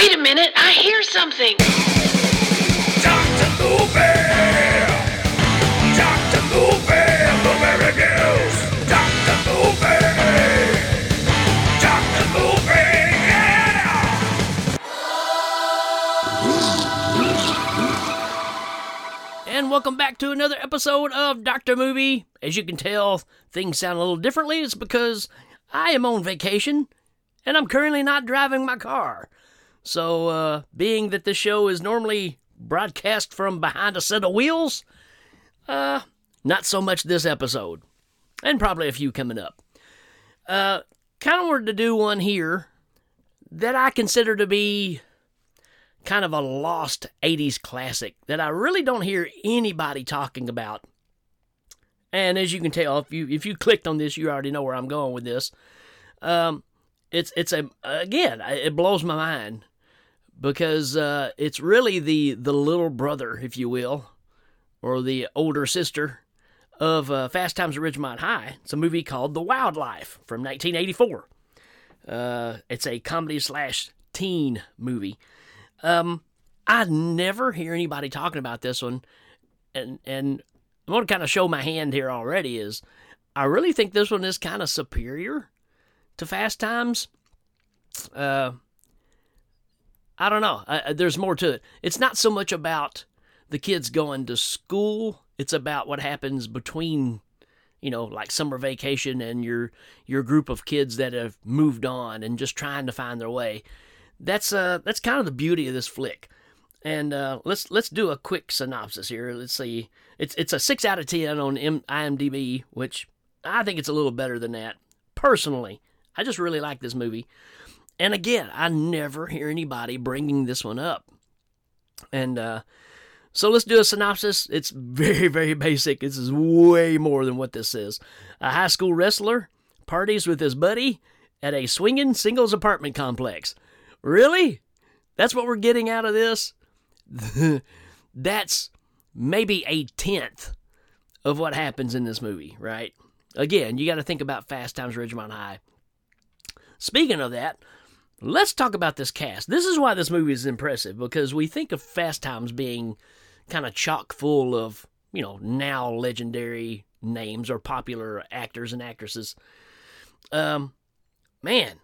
Wait a minute, I hear something. Dr. Movie! Dr. Movie! Movie reviews! Dr. Movie! Dr. Movie! Yeah! And welcome back to another episode of Dr. Movie. As you can tell, things sound a little differently. It's because I am on vacation and I'm currently not driving my car. So, uh, being that this show is normally broadcast from behind a set of wheels, uh, not so much this episode. And probably a few coming up. Uh, kind of wanted to do one here that I consider to be kind of a lost 80s classic that I really don't hear anybody talking about. And as you can tell, if you if you clicked on this, you already know where I'm going with this. Um, it's it's a again, it blows my mind because uh, it's really the the little brother, if you will, or the older sister of uh, Fast Times at Ridgemont High. It's a movie called The Wild Life from 1984. Uh, it's a comedy slash teen movie. Um, I never hear anybody talking about this one, and and I'm to kind of show my hand here already. Is I really think this one is kind of superior to Fast Times. Uh, I don't know. I, there's more to it. It's not so much about the kids going to school. It's about what happens between, you know, like summer vacation and your your group of kids that have moved on and just trying to find their way that's uh that's kind of the beauty of this flick. And uh, let's let's do a quick synopsis here. Let's see. It's it's a six out of ten on IMDb, which I think it's a little better than that. Personally, I just really like this movie. And again, I never hear anybody bringing this one up. And uh, so let's do a synopsis. It's very very basic. This is way more than what this is. A high school wrestler parties with his buddy at a swinging singles apartment complex. Really? That's what we're getting out of this? That's maybe a tenth of what happens in this movie, right? Again, you got to think about Fast Times Ridgemont High. Speaking of that, let's talk about this cast. This is why this movie is impressive because we think of Fast Times being kind of chock full of, you know, now legendary names or popular actors and actresses. Um, man,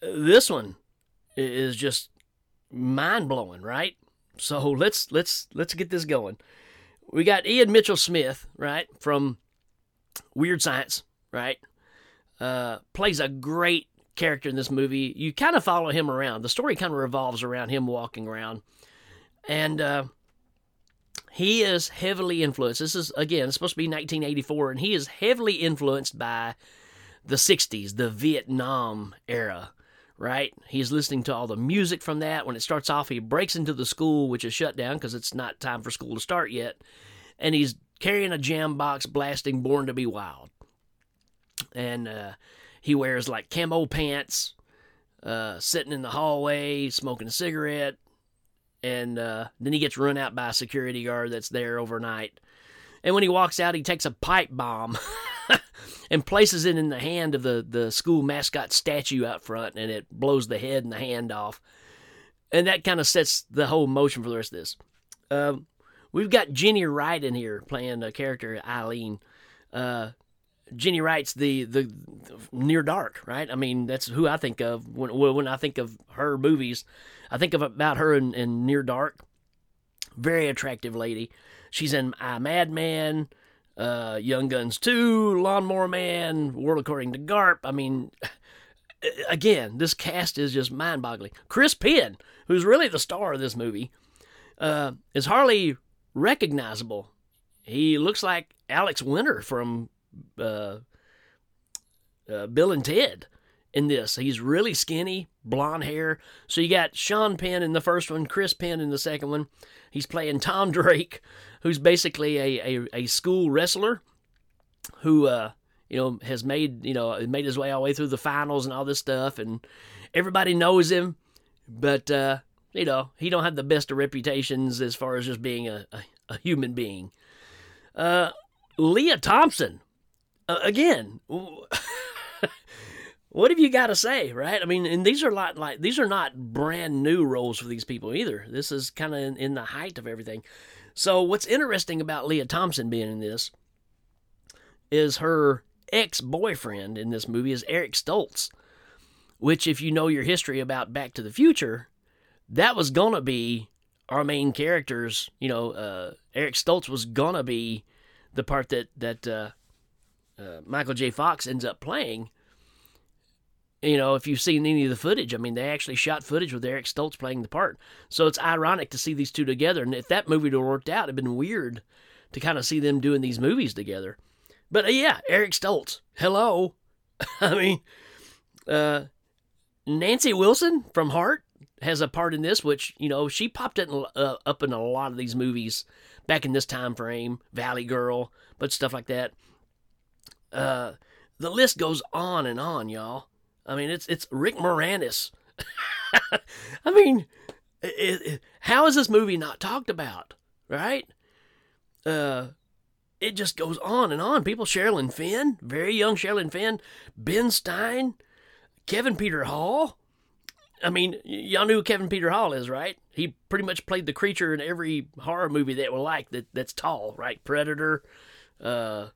this one is just mind blowing, right? So let's let's let's get this going. We got Ian Mitchell Smith, right, from Weird Science, right? Uh, plays a great character in this movie. You kind of follow him around. The story kind of revolves around him walking around, and uh, he is heavily influenced. This is again supposed to be 1984, and he is heavily influenced by the 60s, the Vietnam era right? He's listening to all the music from that. When it starts off, he breaks into the school, which is shut down because it's not time for school to start yet. And he's carrying a jam box blasting Born to Be Wild. And uh, he wears like camo pants, uh, sitting in the hallway, smoking a cigarette. And uh, then he gets run out by a security guard that's there overnight. And when he walks out, he takes a pipe bomb and places it in the hand of the, the school mascot statue out front, and it blows the head and the hand off. And that kind of sets the whole motion for the rest of this. Um, we've got Jenny Wright in here playing a character, Eileen. Uh, Jenny Wright's the, the, the Near Dark, right? I mean, that's who I think of when when I think of her movies. I think of about her in, in Near Dark. Very attractive lady. She's in I Madman, uh, Young Guns 2, Lawnmower Man, World According to Garp. I mean, again, this cast is just mind boggling. Chris Penn, who's really the star of this movie, uh, is hardly recognizable. He looks like Alex Winter from uh, uh, Bill and Ted in this. He's really skinny, blonde hair. So you got Sean Penn in the first one, Chris Penn in the second one. He's playing Tom Drake, who's basically a, a, a school wrestler who uh, you know has made you know made his way all the way through the finals and all this stuff, and everybody knows him, but uh, you know he don't have the best of reputations as far as just being a, a, a human being. Uh, Lea Thompson, uh, again. what have you got to say, right? I mean, and these are not like these are not brand new roles for these people either. This is kind of in, in the height of everything. So what's interesting about Lea Thompson being in this is her ex-boyfriend in this movie is Eric Stoltz, which if you know your history about Back to the Future, that was gonna be our main characters. You know, uh, Eric Stoltz was gonna be the part that that uh, uh, Michael J. Fox ends up playing. You know, if you've seen any of the footage, I mean, they actually shot footage with Eric Stoltz playing the part. So it's ironic to see these two together. And if that movie have worked out, it'd been weird to kind of see them doing these movies together. But uh, yeah, Eric Stoltz. Hello. I mean, uh, Nancy Wilson from Heart has a part in this, which you know she popped in, uh, up in a lot of these movies back in this time frame. Valley Girl, but stuff like that. Uh, the list goes on and on, y'all. I mean, it's it's Rick Moranis. I mean, it, it, how is this movie not talked about? Right? Uh, it just goes on and on. People, Sherilyn Fenn, very young Sherilyn Fenn, Ben Stein, Kevin Peter Hall. I mean, y'all knew who Kevin Peter Hall is, right? He pretty much played the creature in every horror movie that we like that that's tall, right? Predator, uh,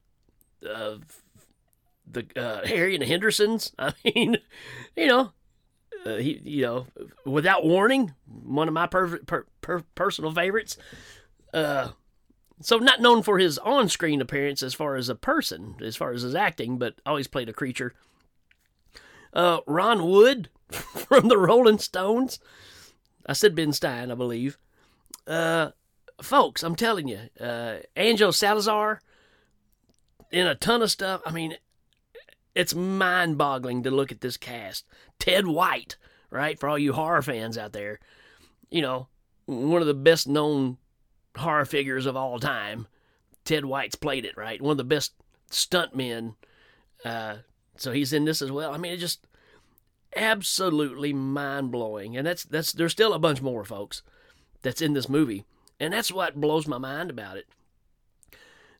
uh, the uh, Harry and the Hendersons. I mean, you know, uh, he, you know, without warning, one of my per- per- per- personal favorites. Uh, so not known for his on-screen appearance as far as a person, as far as his acting, but always played a creature. Uh, Ron Wood from the Rolling Stones. I said Ben Stein, I believe. Uh, folks, I'm telling you, uh, Angel Salazar in a ton of stuff. I mean, it's mind boggling to look at this cast. Ted White, right? For all you horror fans out there, you know, one of the best known horror figures of all time. Ted White's played it, right? One of the best stuntmen. Uh, so he's in this as well. I mean, it just absolutely mind blowing. And that's that's there's still a bunch more folks that's in this movie, and that's what blows my mind about it.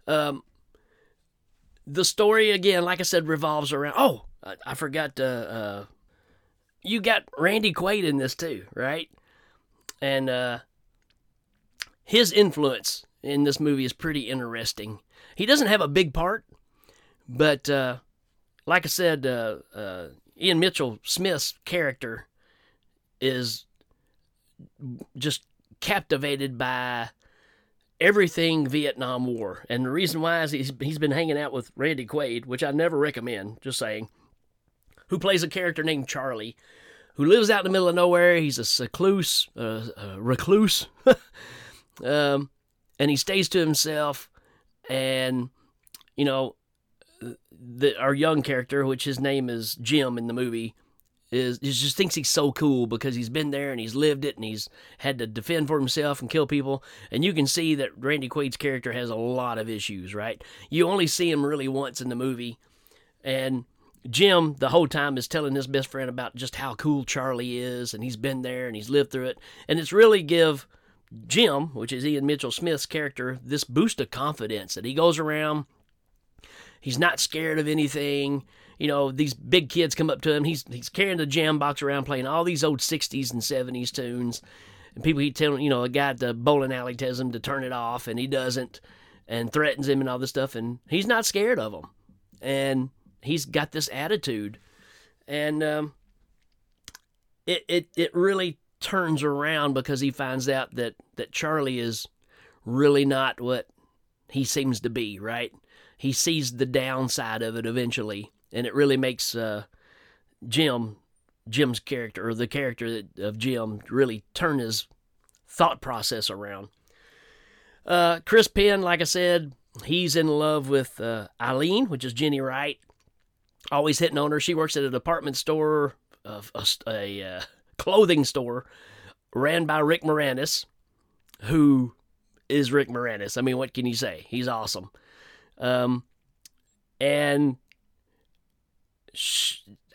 Um, the story again, like I said, revolves around. Oh, I, I forgot. Uh, uh, you got Randy Quaid in this too, right? And uh, his influence in this movie is pretty interesting. He doesn't have a big part, but uh, like I said, uh, uh, Ian Mitchell Smith's character is just captivated by everything Vietnam War. And the reason why is he's, he's been hanging out with Randy Quaid, which I never recommend, just saying, who plays a character named Charlie, who lives out in the middle of nowhere. He's a secluse, uh, a recluse, um, and he stays to himself. And, you know, the, our young character, which his name is Jim in the movie, is, is just thinks he's so cool because he's been there and he's lived it and he's had to defend for himself and kill people. And you can see that Randy Quaid's character has a lot of issues, right? You only see him really once in the movie, and Jim the whole time is telling his best friend about just how cool Charlie is and he's been there and he's lived through it. And it's really give Jim, which is Ian Mitchell Smith's character, this boost of confidence that he goes around. He's not scared of anything you know, these big kids come up to him. He's he's carrying the jam box around, playing all these old '60s and '70s tunes. And people he tell you know, a guy at the bowling alley tells him to turn it off, and he doesn't, and threatens him and all this stuff, and he's not scared of them, and he's got this attitude, and um, it it it really turns around because he finds out that that Charlie is really not what he seems to be. Right? He sees the downside of it eventually and it really makes uh, Jim Jim's character or the character of Jim really turn his thought process around. Uh, Chris Penn, like I said, he's in love with uh, Eileen, which is Jenny Wright. Always hitting on her. She works at a department store, a, a, a uh, clothing store, ran by Rick Moranis, who is Rick Moranis. I mean, what can you say? He's awesome. Um, and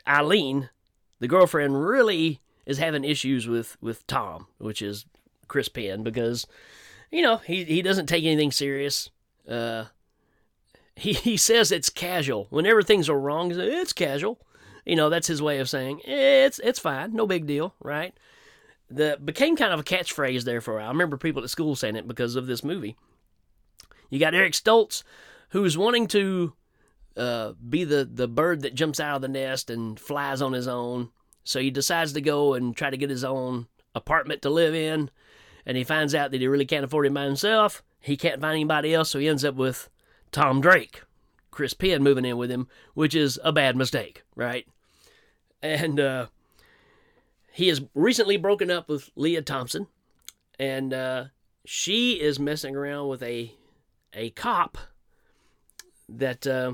Eileen, the girlfriend, really is having issues with with Tom, which is Chris Penn, because you know he he doesn't take anything serious. Uh, he he says it's casual. Whenever things are wrong, it's casual. you know, that's his way of saying it's it's fine, no big deal, right? The became kind of a catchphrase there for a while. I remember people at school saying it because of this movie. You got Eric Stoltz, who's wanting to uh, be the the bird that jumps out of the nest and flies on his own. So he decides to go and try to get his own apartment to live in, and he finds out that he really can't afford it by himself. He can't find anybody else, so he ends up with Tom Drake, Chris Penn moving in with him, which is a bad mistake, right? And uh, he has recently broken up with Lea Thompson, and uh, she is messing around with a a cop that uh,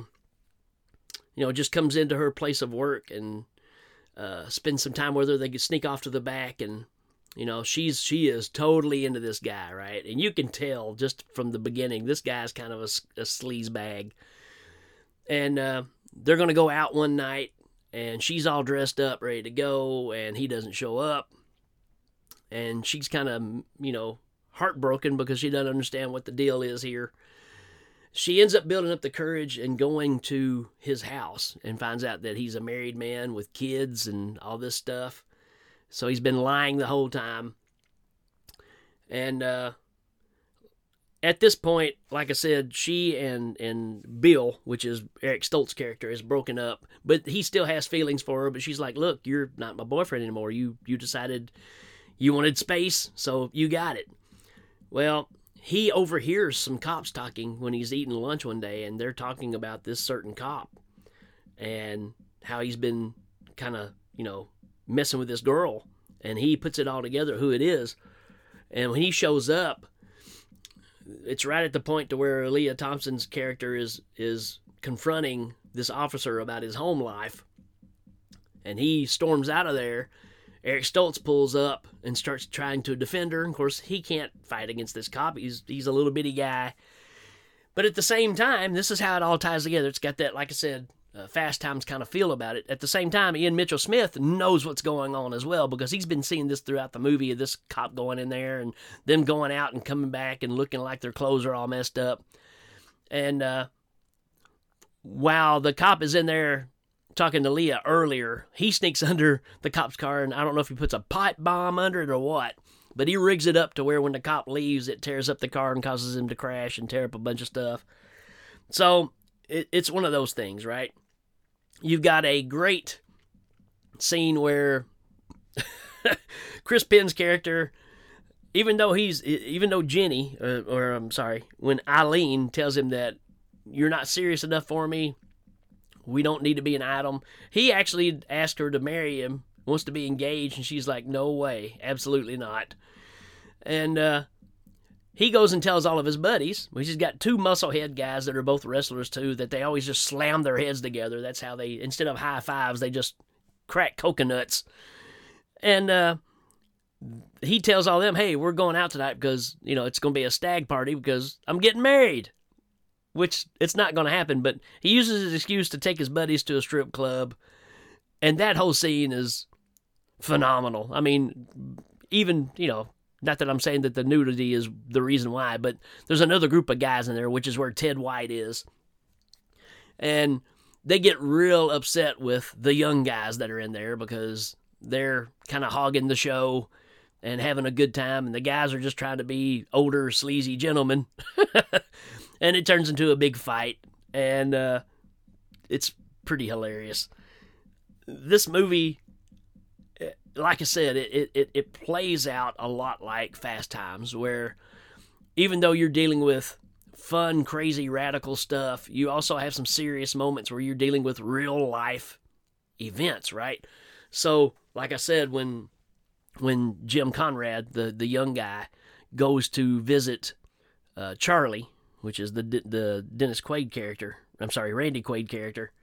you know just comes into her place of work and uh, spends some time with her. They can sneak off to the back, and you know she's she is totally into this guy, right? And you can tell just from the beginning this guy's kind of a, a sleaze bag. And uh, they're gonna go out one night, and she's all dressed up, ready to go, and he doesn't show up, and she's kind of you know heartbroken because she doesn't understand what the deal is here she ends up building up the courage and going to his house and finds out that he's a married man with kids and all this stuff. So he's been lying the whole time. And uh, at this point, like I said, she and and Bill, which is Eric Stoltz's character, is broken up, but he still has feelings for her. But she's like, "Look, you're not my boyfriend anymore. You you decided you wanted space, so you got it." Well, he overhears some cops talking when he's eating lunch one day, and they're talking about this certain cop and how he's been kind of, you know, messing with this girl. And he puts it all together who it is. And when he shows up, it's right at the point to where Lea Thompson's character is is confronting this officer about his home life. And he storms out of there Eric Stoltz pulls up and starts trying to defend her. Of course, he can't fight against this cop. He's he's a little bitty guy. But at the same time, this is how it all ties together. It's got that, like I said, uh, Fast Times kind of feel about it. At the same time, Ian Mitchell Smith knows what's going on as well because he's been seeing this throughout the movie of this cop going in there and them going out and coming back and looking like their clothes are all messed up. And uh, while the cop is in there talking to Lea earlier, he sneaks under the cop's car, and I don't know if he puts a pipe bomb under it or what, but he rigs it up to where when the cop leaves, it tears up the car and causes him to crash and tear up a bunch of stuff. So it, it's one of those things, right? You've got a great scene where Chris Penn's character, even though he's, even though Jenny, uh, or I'm sorry, when Eileen tells him that you're not serious enough for me, we don't need to be an item. He actually asked her to marry him, wants to be engaged, and she's like, no way, absolutely not. And uh, he goes and tells all of his buddies, which he's got two musclehead guys that are both wrestlers too, that they always just slam their heads together. That's how they, instead of high fives, they just crack coconuts. And uh, he tells all them, hey, we're going out tonight because, you know, it's going to be a stag party because I'm getting married which it's not going to happen, but he uses his excuse to take his buddies to a strip club. And that whole scene is phenomenal. I mean, even, you know, not that I'm saying that the nudity is the reason why, but there's another group of guys in there, which is where Ted White is. And they get real upset with the young guys that are in there because they're kind of hogging the show and having a good time, and the guys are just trying to be older, sleazy gentlemen. and it turns into a big fight, and uh, it's pretty hilarious. This movie, eh, like I said, it, it, it plays out a lot like Fast Times, where even though you're dealing with fun, crazy, radical stuff, you also have some serious moments where you're dealing with real life events, right? So, like I said, when when Jim Conrad, the the young guy, goes to visit uh, Charlie, which is the the Dennis Quaid character. I'm sorry, Randy Quaid character.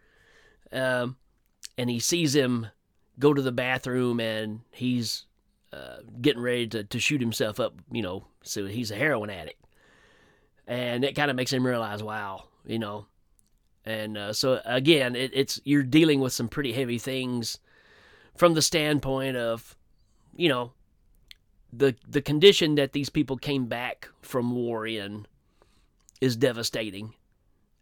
Um, and he sees him go to the bathroom, and he's uh, getting ready to, to shoot himself up. You know, so he's a heroin addict, and it kind of makes him realize, wow, you know. And uh, so again, it, it's you're dealing with some pretty heavy things from the standpoint of, you know, the the condition that these people came back from war in is devastating.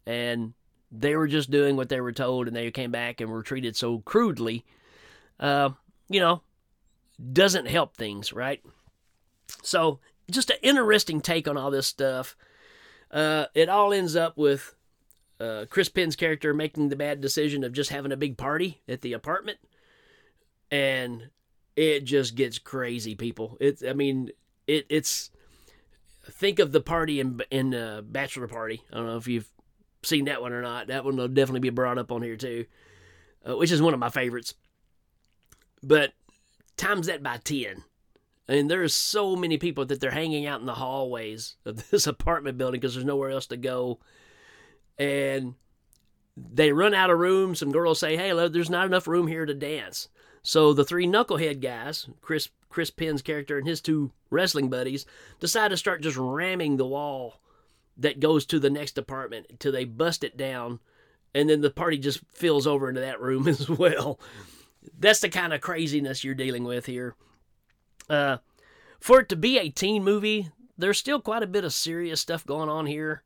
And they were just doing what they were told and they came back and were treated so crudely, uh, you know, doesn't help things, right? So, just an interesting take on all this stuff. Uh, it all ends up with uh, Chris Penn's character making the bad decision of just having a big party at the apartment, and it just gets crazy, people. It's, I mean, it, it's. Think of the party in in uh, Bachelor Party. I don't know if you've seen that one or not. That one will definitely be brought up on here too, uh, which is one of my favorites. But times that by ten. And there's so many people that they're hanging out in the hallways of this apartment building because there's nowhere else to go. And they run out of room. Some girls say, "Hey, there's not enough room here to dance." So the three knucklehead guys, Chris Chris Penn's character and his two wrestling buddies, decide to start just ramming the wall that goes to the next apartment until they bust it down, and then the party just fills over into that room as well. That's the kind of craziness you're dealing with here. Uh, for it to be a teen movie, there's still quite a bit of serious stuff going on here.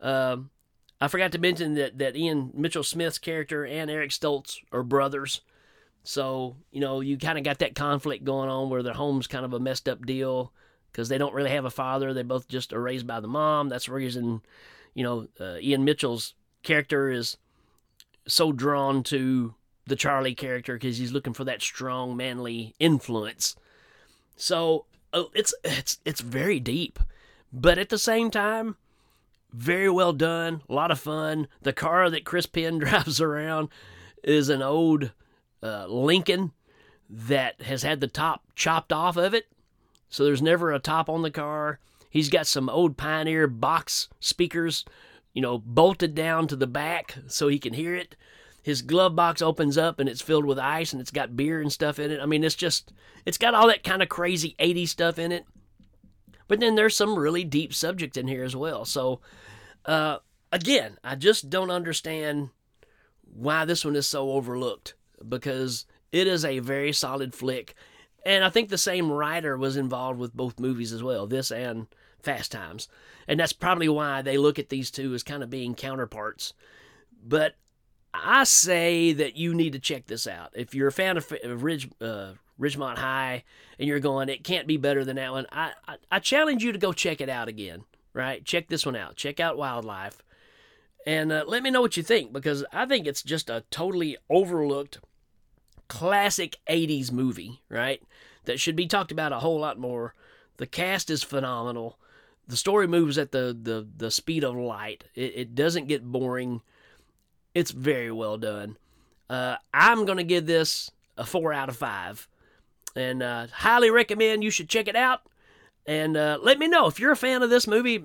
Um, I forgot to mention that, that Ian Mitchell Smith's character and Eric Stoltz are brothers. So, you know, you kind of got that conflict going on where their home's kind of a messed up deal because they don't really have a father. They both just are raised by the mom. That's the reason, you know, uh, Ian Mitchell's character is so drawn to the Charlie character because he's looking for that strong, manly influence. So uh, it's it's it's very deep, but at the same time, very well done. A lot of fun. The car that Chris Penn drives around is an old uh, Lincoln that has had the top chopped off of it. So there's never a top on the car. He's got some old Pioneer box speakers, you know, bolted down to the back so he can hear it. His glove box opens up and it's filled with ice and it's got beer and stuff in it. I mean, it's just, it's got all that kind of crazy 80s stuff in it. But then there's some really deep subject in here as well. So, uh, again, I just don't understand why this one is so overlooked because it is a very solid flick. And I think the same writer was involved with both movies as well, this and Fast Times. And that's probably why they look at these two as kind of being counterparts. But I say that you need to check this out. If you're a fan of Ridge, uh, Ridgemont High and you're going, it can't be better than that one, I, I, I challenge you to go check it out again, right? Check this one out. Check out Wild Life. And uh, let me know what you think because I think it's just a totally overlooked classic 80s movie, right? That should be talked about a whole lot more. The cast is phenomenal. The story moves at the, the, the speed of light. It, it doesn't get boring. It's very well done. Uh, I'm going to give this a 4 out of 5. And uh, highly recommend you should check it out. And uh, let me know if you're a fan of this movie.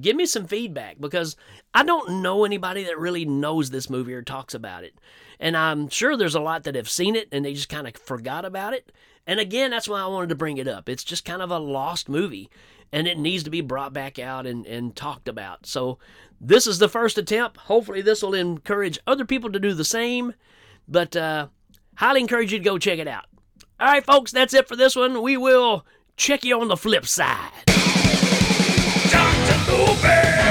Give me some feedback because I don't know anybody that really knows this movie or talks about it. And I'm sure there's a lot that have seen it and they just kind of forgot about it. And again, that's why I wanted to bring it up. It's just kind of a lost movie and it needs to be brought back out and, and talked about. So this is the first attempt. Hopefully, this will encourage other people to do the same. But uh, highly encourage you to go check it out. All right, folks, that's it for this one. We will check you on the flip side. Dr. Movie!